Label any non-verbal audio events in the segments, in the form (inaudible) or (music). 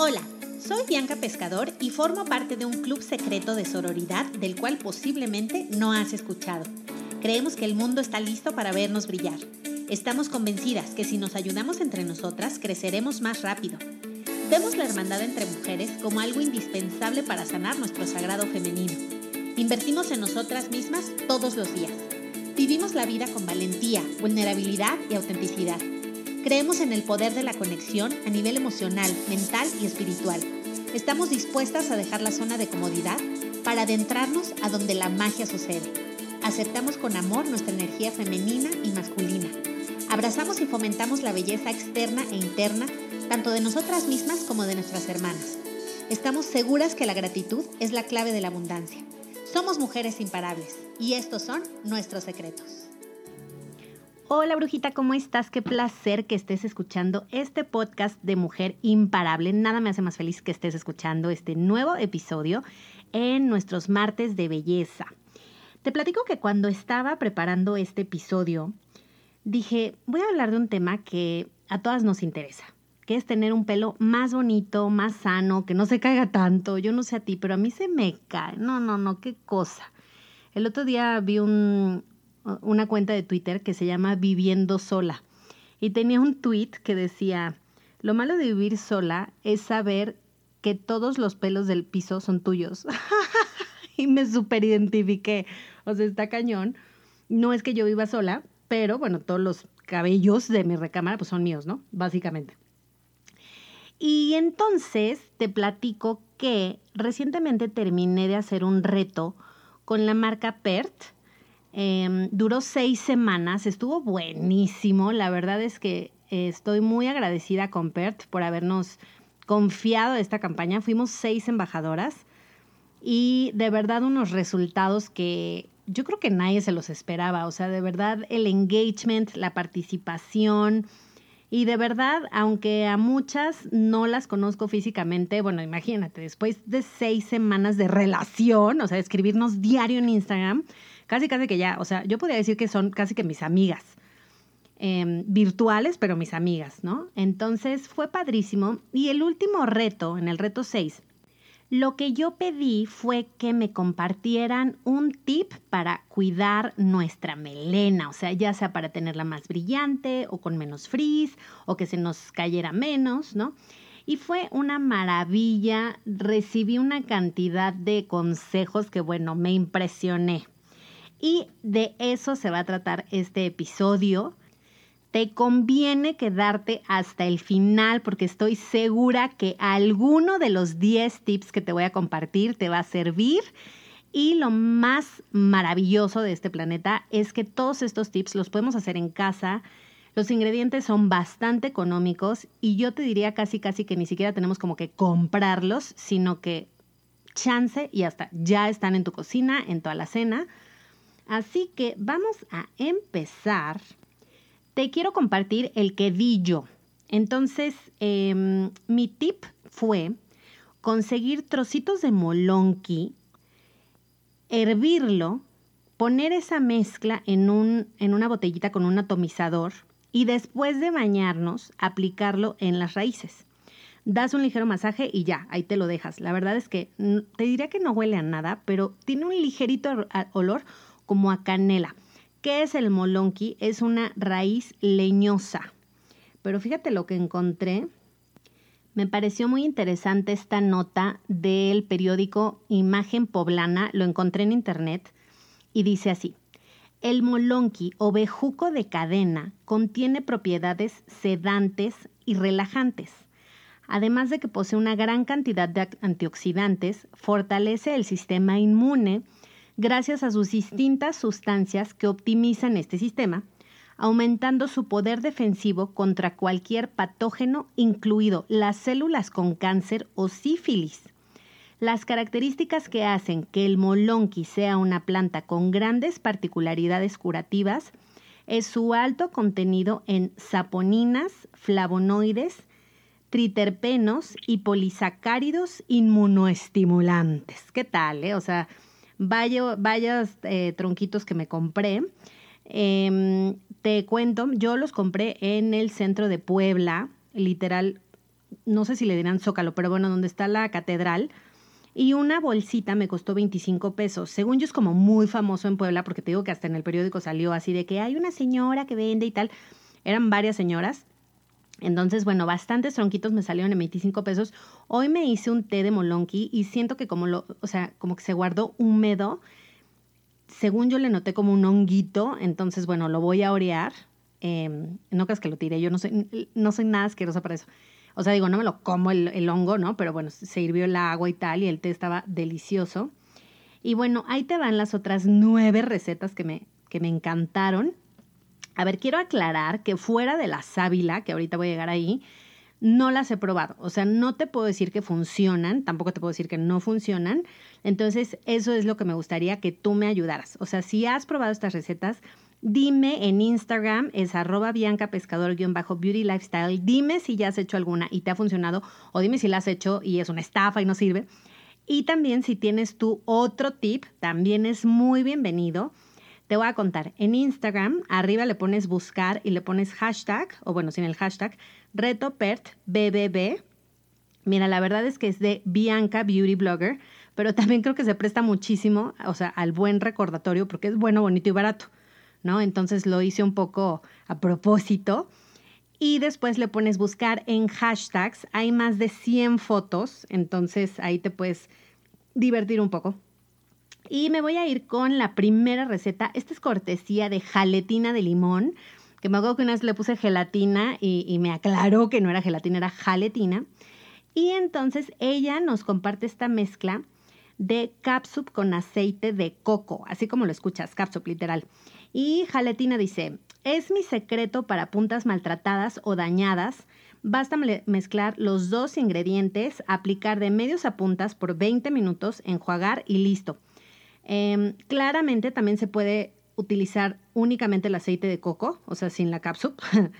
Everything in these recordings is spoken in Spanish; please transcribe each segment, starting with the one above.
Hola, soy Bianca Pescador y formo parte de un club secreto de sororidad del cual posiblemente no has escuchado. Creemos que el mundo está listo para vernos brillar. Estamos convencidas que si nos ayudamos entre nosotras, creceremos más rápido. Vemos la hermandad entre mujeres como algo indispensable para sanar nuestro sagrado femenino. Invertimos en nosotras mismas todos los días. Vivimos la vida con valentía, vulnerabilidad y autenticidad. Creemos en el poder de la conexión a nivel emocional, mental y espiritual. Estamos dispuestas a dejar la zona de comodidad para adentrarnos a donde la magia sucede. Aceptamos con amor nuestra energía femenina y masculina. Abrazamos y fomentamos la belleza externa e interna, tanto de nosotras mismas como de nuestras hermanas. Estamos seguras que la gratitud es la clave de la abundancia. Somos mujeres imparables y estos son nuestros secretos. Hola brujita, ¿cómo estás? Qué placer que estés escuchando este podcast de Mujer Imparable. Nada me hace más feliz que estés escuchando este nuevo episodio en nuestros martes de belleza. Te platico que cuando estaba preparando este episodio, dije, voy a hablar de un tema que a todas nos interesa, que es tener un pelo más bonito, más sano, que no se caiga tanto. Yo no sé a ti, pero a mí se me cae. No, no, no, qué cosa. El otro día vi un, una cuenta de Twitter que se llama Viviendo Sola. Y tenía un tweet que decía, lo malo de vivir sola es saber que todos los pelos del piso son tuyos. (laughs) y me super identifiqué. O sea, está cañón. No es que yo viva sola, pero bueno, todos los cabellos de mi recámara pues son míos, ¿no? Básicamente. Y entonces te platico que recientemente terminé de hacer un reto con la marca PERT, Em, duró seis semanas, estuvo buenísimo. La verdad es que eh, estoy muy agradecida con PERT por habernos confiado esta campaña. Fuimos seis embajadoras y de verdad unos resultados que yo creo que nadie se los esperaba. O sea, de verdad el engagement, la participación. Y de verdad, aunque a muchas no las conozco físicamente, bueno, imagínate, después de seis semanas de relación, o sea, escribirnos diario en Instagram, casi, casi que ya, o sea, yo podría decir que son casi que mis amigas. Em, virtuales, pero mis amigas, ¿no? Entonces fue padrísimo. Y el último reto, en el reto 6, lo que yo pedí fue que me compartieran un tip para cuidar nuestra melena, o sea, ya sea para tenerla más brillante o con menos frizz o que se nos cayera menos, ¿no? Y fue una maravilla, recibí una cantidad de consejos que, bueno, me impresioné. Y de eso se va a tratar este episodio. Te conviene quedarte hasta el final porque estoy segura que alguno de los 10 tips que te voy a compartir te va a servir. Y lo más maravilloso de este planeta es que todos estos tips los podemos hacer en casa. Los ingredientes son bastante económicos y yo te diría casi casi que ni siquiera tenemos como que comprarlos, sino que chance y hasta ya están en tu cocina, en tu alacena Así que vamos a empezar. Te quiero compartir el que di yo. Entonces, em, mi tip fue conseguir trocitos de molonqui, hervirlo, poner esa mezcla en, un, en una botellita con un atomizador y después de bañarnos, aplicarlo en las raíces. Das un ligero masaje y ya, ahí te lo dejas. La verdad es que te diría que no huele a nada, pero tiene un ligerito olor como a canela. ¿Qué es el molonqui? Es una raíz leñosa. Pero fíjate lo que encontré. Me pareció muy interesante esta nota del periódico Imagen Poblana, lo encontré en internet y dice así. El molonqui o bejuco de cadena contiene propiedades sedantes y relajantes. Además de que posee una gran cantidad de antioxidantes, fortalece el sistema inmune, gracias a sus distintas sustancias que optimizan este sistema, aumentando su poder defensivo contra cualquier patógeno, incluido las células con cáncer o sífilis. Las características que hacen que el molonqui sea una planta con grandes particularidades curativas es su alto contenido en saponinas, flavonoides, triterpenos y polisacáridos inmunoestimulantes. ¿Qué tal? Eh? O sea, vaya, vayas eh, tronquitos que me compré. Em, te cuento, yo los compré en el centro de Puebla, literal, no sé si le dirán Zócalo, pero bueno, donde está la catedral. Y una bolsita me costó 25 pesos. Según yo es como muy famoso en Puebla, porque te digo que hasta en el periódico salió así de que hay una señora que vende y tal. Eran varias señoras. Entonces, bueno, bastantes tronquitos me salieron en 25 pesos. Hoy me hice un té de molonqui y siento que como lo, o sea, como que se guardó húmedo. Según yo le noté como un honguito, entonces, bueno, lo voy a orear. Em, no creas que lo tire, yo no soy, no soy nada asquerosa para eso. O sea, digo, no me lo como el, hongo, ¿no? Pero bueno, se hirvió el agua y tal, y el té estaba delicioso. Y bueno, ahí te van las otras nueve recetas que me, que me encantaron. A ver, quiero aclarar que fuera de la sábila, que ahorita voy a llegar ahí, no las he probado. O sea, no te puedo decir que funcionan, tampoco te puedo decir que no funcionan. Entonces, eso es lo que me gustaría que tú me ayudaras. O sea, si has probado estas recetas, Dime en Instagram, es arroba bianca pescador-beauty lifestyle. Dime si ya has hecho alguna y te ha funcionado o dime si la has hecho y es una estafa y no sirve. Y también si tienes tú otro tip, también es muy bienvenido. Te voy a contar. En Instagram, arriba le pones buscar y le pones hashtag, o bueno, sin el hashtag, retopert.bbb. Mira, la verdad es que es de Bianca Beauty Blogger, pero también creo que se presta muchísimo, o sea, al buen recordatorio porque es bueno, bonito y barato. ¿no? Entonces lo hice un poco a propósito. Y después le pones buscar en hashtags. Hay más de 100 fotos, entonces ahí te puedes divertir un poco. Y me voy a ir con la primera receta. Esta es cortesía de jaletina de limón, que me acuerdo que una vez le puse gelatina y, me aclaró que no era gelatina, era jaletina. Y entonces ella nos comparte esta mezcla de capsup con aceite de coco, así como lo escuchas, capsup literal. Y Jaletina dice, es mi secreto para puntas maltratadas o dañadas. Basta mezclar los dos ingredientes, aplicar de medios a puntas por 20 minutos, enjuagar y listo. Em, claramente también se puede utilizar únicamente el aceite de coco, o sea, sin la cápsula. (laughs)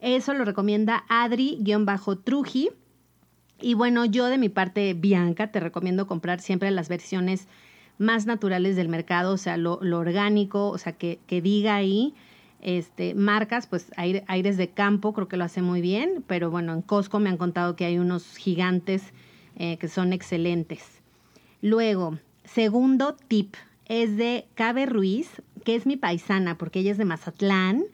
Eso lo recomienda Adri-Truji. Y bueno, yo de mi parte, Bianca, te recomiendo comprar siempre las versiones más naturales del mercado, o sea, lo, orgánico, o sea, que, diga ahí, este, marcas, pues Aires de Campo creo que lo hace muy bien, pero bueno, en Costco me han contado que hay unos gigantes eh, que son excelentes. Luego, segundo tip es de Cabe Ruiz, que es mi paisana, porque ella es de Mazatlán.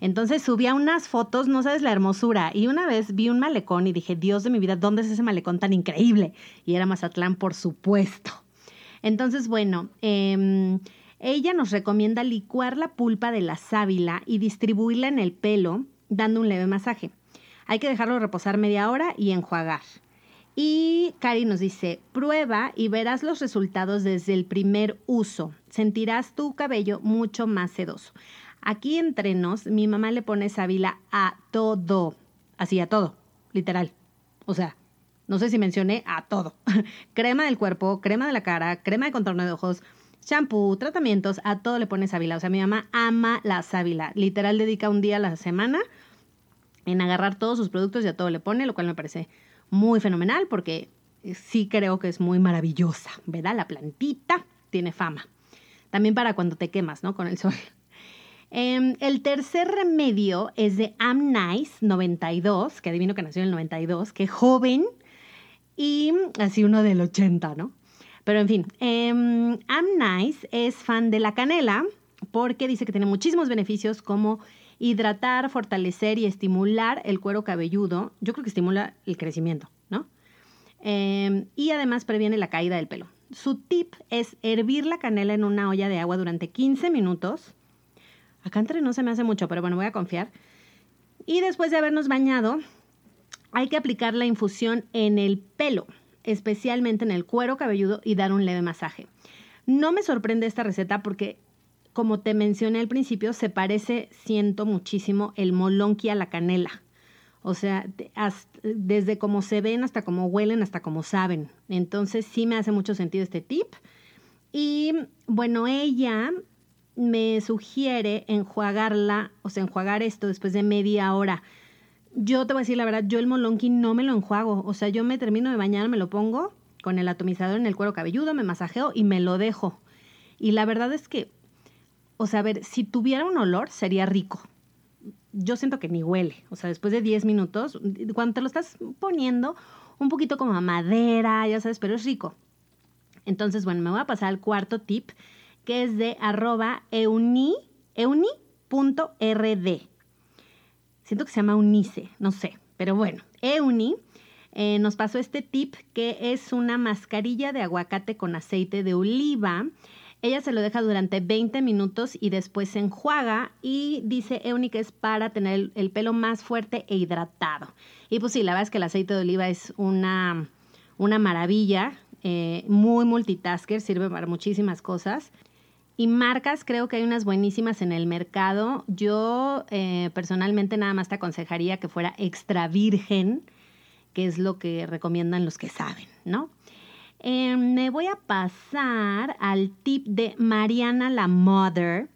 Entonces subía unas fotos, no sabes la hermosura. Y una vez vi un malecón y dije, Dios de mi vida, ¿dónde es ese malecón tan increíble? Y era Mazatlán, por supuesto. Entonces, bueno, em, ella nos recomienda licuar la pulpa de la sábila y distribuirla en el pelo dando un leve masaje. Hay que dejarlo reposar media hora y enjuagar. Y Cari nos dice, prueba y verás los resultados desde el primer uso. Sentirás tu cabello mucho más sedoso. Aquí entre nos, mi mamá le pone sábila a todo. Así, a todo, literal. O sea, no sé si mencioné a todo. (laughs) crema del cuerpo, crema de la cara, crema de contorno de ojos, shampoo, tratamientos, a todo le pone sábila. O sea, mi mamá ama la sábila. Literal dedica un día a la semana en agarrar todos sus productos y a todo le pone, lo cual me parece muy fenomenal porque sí creo que es muy maravillosa, ¿verdad? La plantita tiene fama. También para cuando te quemas, ¿no? Con el sol. (laughs) Em, el tercer remedio es de Am Nice 92, que adivino que nació en el 92, que joven y así uno del 80, ¿no? Pero en fin, eh, Nice es fan de la canela porque dice que tiene muchísimos beneficios como hidratar, fortalecer y estimular el cuero cabelludo. Yo creo que estimula el crecimiento, ¿no? Em, y además previene la caída del pelo. Su tip es hervir la canela en una olla de agua durante 15 minutos. Acá entre no se me hace mucho, pero bueno, voy a confiar. Y después de habernos bañado, hay que aplicar la infusión en el pelo, especialmente en el cuero cabelludo y dar un leve masaje. No me sorprende esta receta porque, como te mencioné al principio, se parece, siento muchísimo, el molonqui a la canela. O sea, desde cómo se ven hasta cómo huelen, hasta cómo saben. Entonces sí me hace mucho sentido este tip. Y bueno, ella me sugiere enjuagarla, o sea, enjuagar esto después de media hora yo te voy a decir la verdad, yo el molonqui no me lo enjuago. O sea, yo me termino de bañar, me lo pongo con el atomizador en el cuero cabelludo, me masajeo y me lo dejo. Y la verdad es que, o sea, a ver, si tuviera un olor sería rico. yo siento que ni huele. O sea, después de 10 minutos, cuando te lo estás poniendo, un poquito como a madera, ya sabes, pero es rico. Entonces, bueno, me voy a pasar al cuarto tip, que es de arroba euni. Siento que se llama Unice, no sé, pero bueno, Euni eh, nos pasó este tip que es una mascarilla de aguacate con aceite de oliva. Ella se lo deja durante 20 minutos y después se enjuaga y dice Euni que es para tener el, pelo más fuerte e hidratado. Y pues sí, la verdad es que el aceite de oliva es una, una maravilla, eh, muy multitasker, sirve para muchísimas cosas. Y marcas, creo que hay unas buenísimas en el mercado. Yo eh, personalmente nada más te aconsejaría que fuera extra virgen que es lo que recomiendan los que saben, ¿no? Eh, me voy a pasar al tip de Mariana la Mother,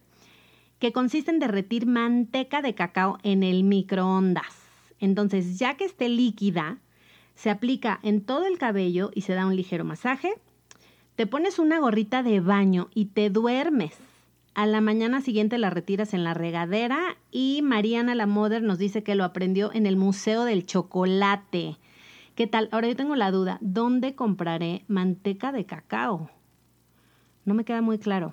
que consiste en derretir manteca de cacao en el microondas. Entonces, ya que esté líquida, se aplica en todo el cabello y se da un ligero masaje. Te pones una gorrita de baño y te duermes. A la mañana siguiente la retiras en la regadera y Mariana la Mother nos dice que lo aprendió en el Museo del Chocolate. ¿Qué tal? Ahora yo tengo la duda, ¿dónde compraré manteca de cacao? No me queda muy claro.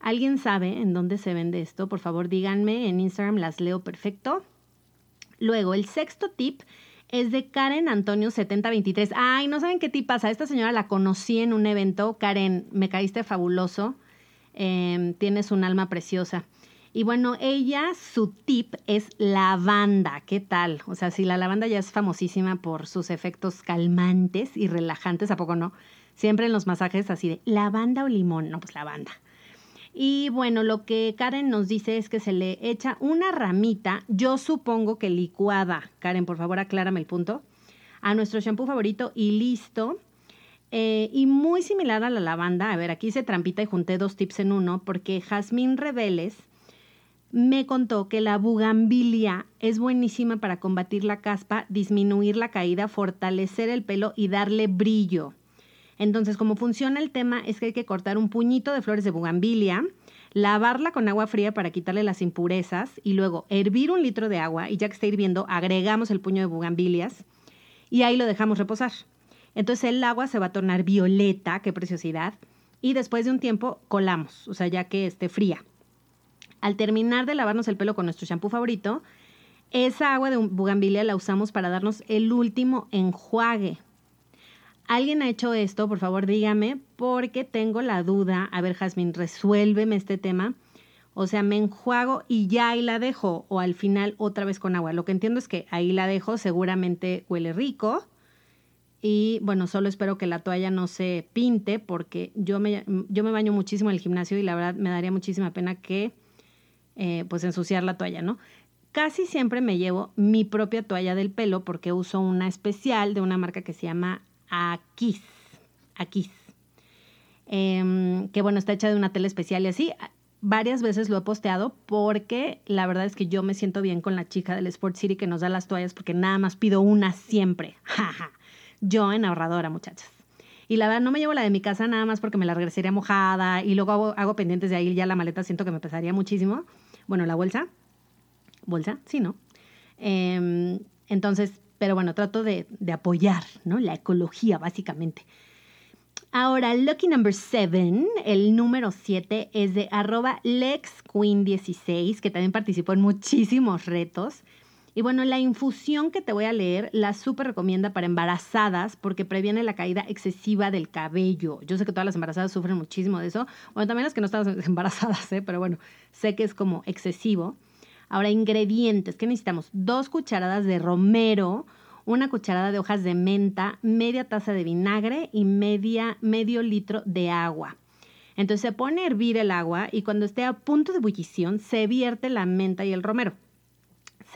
¿Alguien sabe en dónde se vende esto? Por favor, díganme. En Instagram las leo perfecto. Luego, el sexto tip es de Karen Antonio 7023. Ay, no saben qué tip pasa. Esta señora la conocí en un evento. Karen, me caíste fabuloso. Em, tienes un alma preciosa. Y bueno, ella, su tip es lavanda. ¿Qué tal? O sea, si la lavanda ya es famosísima por sus efectos calmantes y relajantes, ¿a poco no? Siempre en los masajes así de lavanda o limón. No, pues lavanda. Y bueno, lo que Karen nos dice es que se le echa una ramita, yo supongo que licuada. Karen, por favor, aclárame el punto. A nuestro shampoo favorito y listo. Eh, y muy similar a la lavanda, a ver, aquí se trampita y junté dos tips en uno, porque Jazmín Rebeles me contó que la bugambilia es buenísima para combatir la caspa, disminuir la caída, fortalecer el pelo y darle brillo. Entonces, como funciona el tema es que hay que cortar un puñito de flores de bugambilia, lavarla con agua fría para quitarle las impurezas y luego hervir un litro de agua y ya que está hirviendo, agregamos el puño de bugambilias y ahí lo dejamos reposar. Entonces el agua se va a tornar violeta, qué preciosidad, y después de un tiempo colamos, o sea, ya que esté fría al terminar de lavarnos el pelo con nuestro shampoo favorito, esa agua de bugambilia la usamos para darnos el último enjuague. ¿Alguien ha hecho esto? Por favor, dígame, porque tengo la duda. A ver, Jazmín, resuélveme este tema. O sea, me enjuago y ya ahí la dejo, o al final otra vez con agua. Lo que entiendo es que ahí la dejo, seguramente huele rico. Y bueno, solo espero que la toalla no se pinte, porque yo me, yo me baño muchísimo en el gimnasio y la verdad me daría muchísima pena que eh, pues ensuciar la toalla, ¿no? Casi siempre me llevo mi propia toalla del pelo porque uso una especial de una marca que se llama Aquis. Aquis. Em, que bueno, está hecha de una tela especial y así. Varias veces lo he posteado porque la verdad es que yo me siento bien con la chica del Sport City que nos da las toallas porque nada más pido una siempre. (laughs) yo en ahorradora, muchachas. Y la verdad no me llevo la de mi casa nada más porque me la regresaría mojada y luego hago, hago pendientes de ahí ya la maleta siento que me pesaría muchísimo. Bueno, la bolsa. Bolsa, sí, ¿no? Em, entonces, pero bueno, trato de, apoyar, ¿no? La ecología, básicamente. Ahora, lucky number seven, el número siete, es de arroba LexQueen16, que también participó en muchísimos retos. Y bueno, la infusión que te voy a leer la súper recomienda para embarazadas porque previene la caída excesiva del cabello. Yo sé que todas las embarazadas sufren muchísimo de eso. Bueno, también las que no están (laughs) embarazadas, ¿eh? pero bueno, sé que es como excesivo. Ahora, ingredientes. ¿Qué necesitamos? Dos cucharadas de romero, una cucharada de hojas de menta, media taza de vinagre y media, medio litro de agua. Entonces se pone a hervir el agua y cuando esté a punto de ebullición se vierte la menta y el romero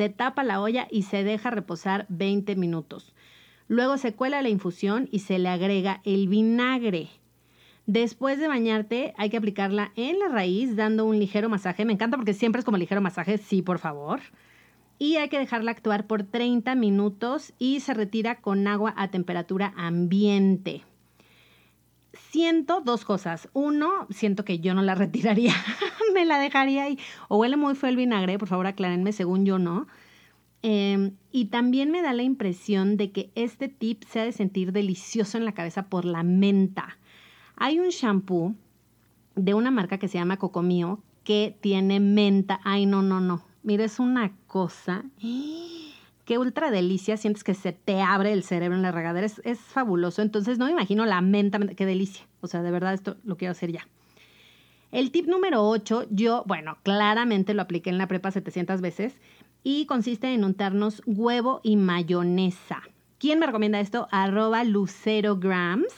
se tapa la olla y se deja reposar 20 minutos. Luego se cuela la infusión y se le agrega el vinagre. Después de bañarte hay que aplicarla en la raíz dando un ligero masaje. Me encanta porque siempre es como ligero masaje, sí, por favor. Y hay que dejarla actuar por 30 minutos y se retira con agua a temperatura ambiente. Siento dos cosas. Uno, siento que yo no la (laughs) retiraría, me la dejaría ahí. O huele muy feo el vinagre, por favor aclárenme, según yo no. Em, y también me da la impresión de que este tip se ha de sentir delicioso en la cabeza por la menta. Hay un shampoo de una marca que se llama Cocomío que tiene menta. Ay, no, no, no. Mira, es una cosa. Qué ultra delicia. Sientes que se te abre el cerebro en la regadera. Es, fabuloso. Entonces, no me imagino la menta. Qué delicia. O sea, de verdad, esto lo quiero hacer ya. El tip número 8, yo, bueno, claramente lo apliqué en la prepa 700 veces y consiste en untarnos huevo y mayonesa. ¿Quién me recomienda esto? Arroba lucerograms.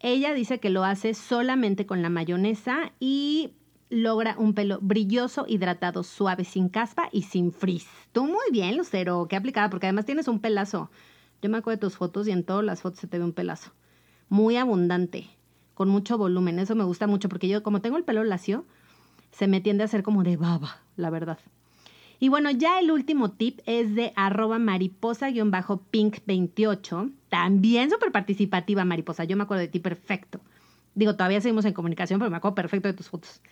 Ella dice que lo hace solamente con la mayonesa y logra un pelo brilloso, hidratado, suave, sin caspa y sin frizz. Tú muy bien, Lucero, qué aplicada, porque además tienes un pelazo. Yo me acuerdo de tus fotos y en todas las fotos se te ve un pelazo. Muy abundante, con mucho volumen. Eso me gusta mucho porque yo, como tengo el pelo lacio, se me tiende a hacer como de baba, la verdad. Y bueno, ya el último tip es de arroba mariposa-pink28. También súper participativa, mariposa. Yo me acuerdo de ti perfecto. Digo, todavía seguimos en comunicación, pero me acuerdo perfecto de tus fotos.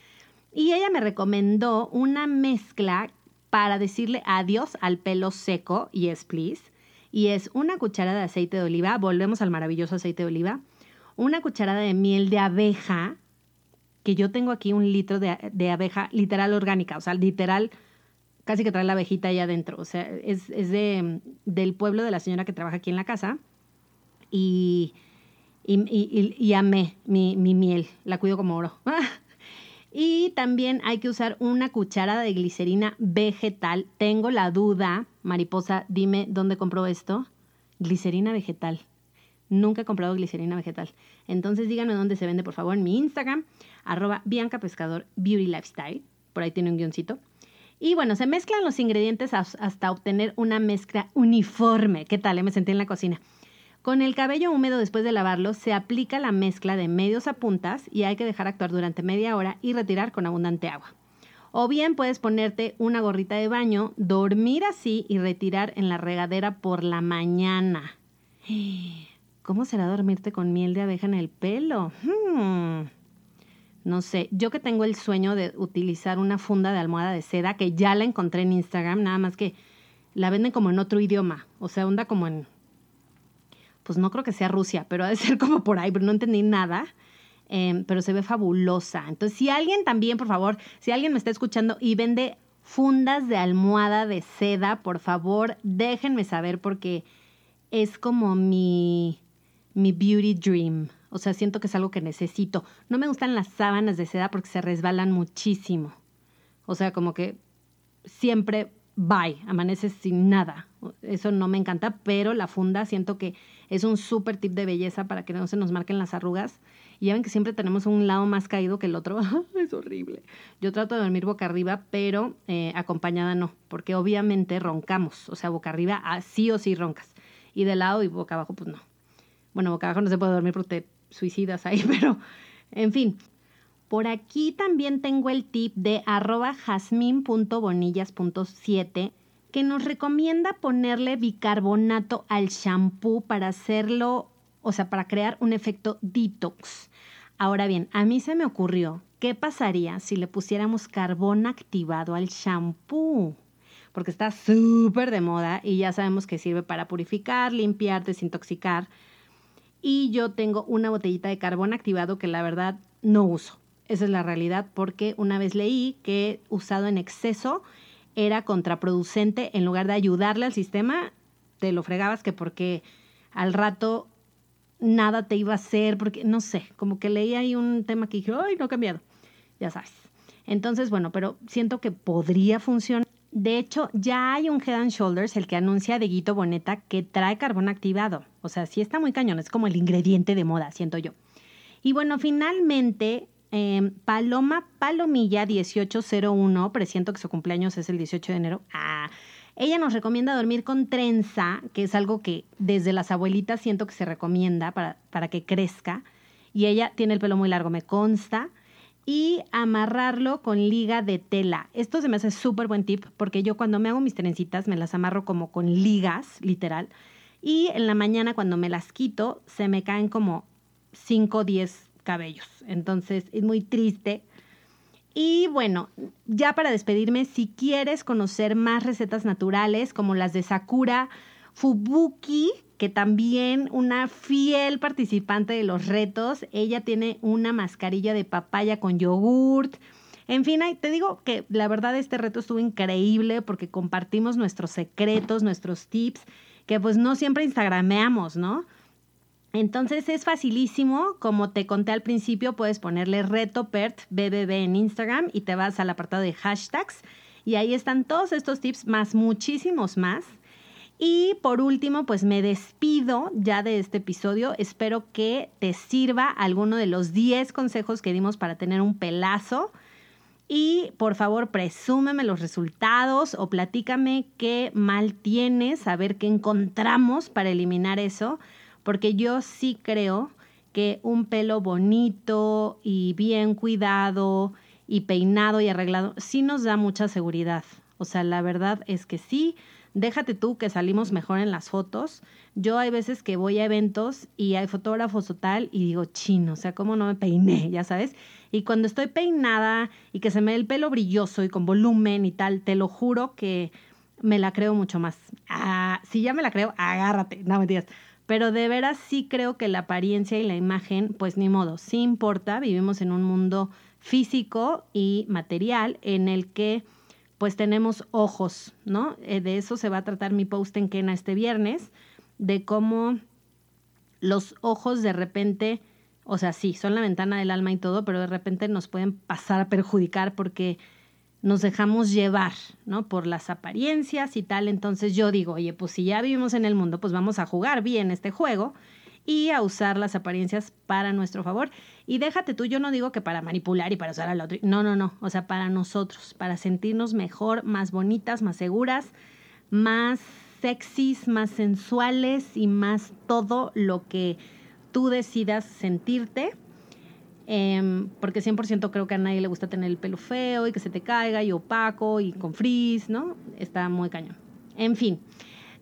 Y ella me recomendó una mezcla para decirle adiós al pelo seco, y es please. Y es una cucharada de aceite de oliva, volvemos al maravilloso aceite de oliva, una cucharada de miel de abeja, que yo tengo aquí un litro de, de abeja literal orgánica, o sea, literal casi que trae la abejita ahí adentro. O sea, es, es de, del pueblo de la señora que trabaja aquí en la casa. Y, y, y, amé mi, mi, miel, la cuido como oro. (laughs) y también hay que usar una cucharada de glicerina vegetal. Tengo la duda, mariposa, dime dónde compró esto. Glicerina vegetal. Nunca he comprado glicerina vegetal. Entonces díganme dónde se vende, por favor, en mi Instagram, arroba Bianca Pescador Beauty Lifestyle. Por ahí tiene un guioncito. Y bueno, se mezclan los ingredientes hasta obtener una mezcla uniforme. ¿Qué tal? Eh? Me sentí en la cocina. Con el cabello húmedo después de lavarlo, se aplica la mezcla de medios a puntas y hay que dejar actuar durante media hora y retirar con abundante agua. O bien puedes ponerte una gorrita de baño, dormir así y retirar en la regadera por la mañana. (gasps) ¿Cómo será dormirte con miel de abeja en el pelo? Hmm. No sé, yo que tengo el sueño de utilizar una funda de almohada de seda, que ya la encontré en Instagram, nada más que la venden como en otro idioma, o sea, onda como en, pues no creo que sea Rusia, pero ha de ser (laughs) como por ahí, pero no entendí nada. Em, pero se ve fabulosa. Entonces, si alguien también, por favor, si alguien me está escuchando y vende fundas de almohada de seda, por favor, déjenme saber porque es como mi, mi beauty dream. O sea, siento que es algo que necesito. No me gustan las sábanas de seda porque se resbalan muchísimo. O sea, como que siempre bye, amaneces sin nada. Eso no me encanta, pero la funda siento que es un súper tip de belleza para que no se nos marquen las arrugas. Y ya ven que siempre tenemos un lado más caído que el otro. (laughs) es horrible. Yo trato de dormir boca arriba, pero eh, acompañada no, porque obviamente roncamos. O sea, boca arriba ah, sí o sí roncas. Y de lado y boca abajo, pues no. Bueno, boca abajo no se puede dormir porque suicidas ahí, (laughs) pero en fin. Por aquí también tengo el tip de arroba jasmin.bonillas.7 que nos recomienda ponerle bicarbonato al shampoo para hacerlo, o sea, para crear un efecto detox. Ahora bien, a mí se me ocurrió, ¿qué pasaría si le pusiéramos carbón activado al shampoo? Porque está súper de moda y ya sabemos que sirve para purificar, limpiar, desintoxicar y yo tengo una botellita de carbón activado que la verdad no uso. Esa es la realidad porque una vez leí que usado en exceso era contraproducente en lugar de ayudarle al sistema, te lo fregabas que porque al rato nada te iba a hacer, porque no sé, como que leí ahí un tema que dije, ay, no ha cambiado, ya sabes. Entonces, bueno, pero siento que podría funcionar. De hecho, ya hay un Head and Shoulders, el que anuncia de Guito Boneta, que trae carbón activado. O sea, sí está muy cañón, es como el ingrediente de moda, siento yo. Y bueno, finalmente, em, Paloma Palomilla 1801, presiento que su cumpleaños es el 18 de enero. Ah, ella nos recomienda dormir con trenza, que es algo que desde las abuelitas siento que se recomienda para, para que crezca. Y ella tiene el pelo muy largo, me consta y amarrarlo con liga de tela. Esto se me hace súper buen tip porque yo cuando me hago mis trencitas me las amarro como con ligas, literal. Y en la mañana cuando me las quito se me caen como 5 o 10 cabellos. Entonces es muy triste. Y bueno, ya para despedirme, si quieres conocer más recetas naturales como las de Sakura Fubuki, que también una fiel participante de los retos, ella tiene una mascarilla de papaya con yogurt. En fin, te digo que la verdad este reto estuvo increíble porque compartimos nuestros secretos, nuestros tips, que pues no siempre instagrameamos, ¿no? Entonces es facilísimo, como te conté al principio, puedes ponerle reto PERT BBB en Instagram y te vas al apartado de hashtags y ahí están todos estos tips más muchísimos más. Y por último, pues me despido ya de este episodio. Espero que te sirva alguno de los 10 consejos que dimos para tener un pelazo. Y por favor, presúmeme los resultados o platícame qué mal tienes, a ver qué encontramos para eliminar eso porque yo sí creo que un pelo bonito y bien cuidado y peinado y arreglado sí nos da mucha seguridad. O sea, la verdad es que sí. Déjate tú que salimos mejor en las fotos. Yo hay veces que voy a eventos y hay fotógrafos o tal y digo, chino, o sea, ¿cómo no me peiné? Ya sabes. Y cuando estoy peinada y que se me ve el pelo brilloso y con volumen y tal, te lo juro que me la creo mucho más. Ah, si ya me la creo, agárrate. No me digas. Pero de veras sí creo que la apariencia y la imagen, pues ni modo, sí importa. Vivimos en un mundo físico y material en el que pues tenemos ojos, ¿no? Eh, de eso se va a tratar mi post en Kena este viernes, de cómo los ojos de repente, o sea, sí, son la ventana del alma y todo, pero de repente nos pueden pasar a perjudicar porque nos dejamos llevar, ¿no? Por las apariencias y tal. Entonces yo digo, oye, pues si ya vivimos en el mundo, pues vamos a jugar bien este juego y a usar las apariencias para nuestro favor. Y déjate tú, yo no digo que para manipular y para usar al otro. No, no, no. O sea, para nosotros, para sentirnos mejor, más bonitas, más seguras, más sexys, más sensuales y más todo lo que tú decidas sentirte Em, porque 100% creo que a nadie le gusta tener el pelo feo y que se te caiga y opaco y con frizz, ¿no? Está muy cañón. En fin,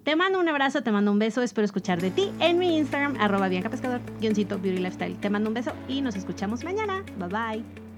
te mando un abrazo, te mando un beso, espero escuchar de ti en mi Instagram, arroba Bianca Pescador, guioncito Beauty Lifestyle. Te mando un beso y nos escuchamos mañana. Bye bye.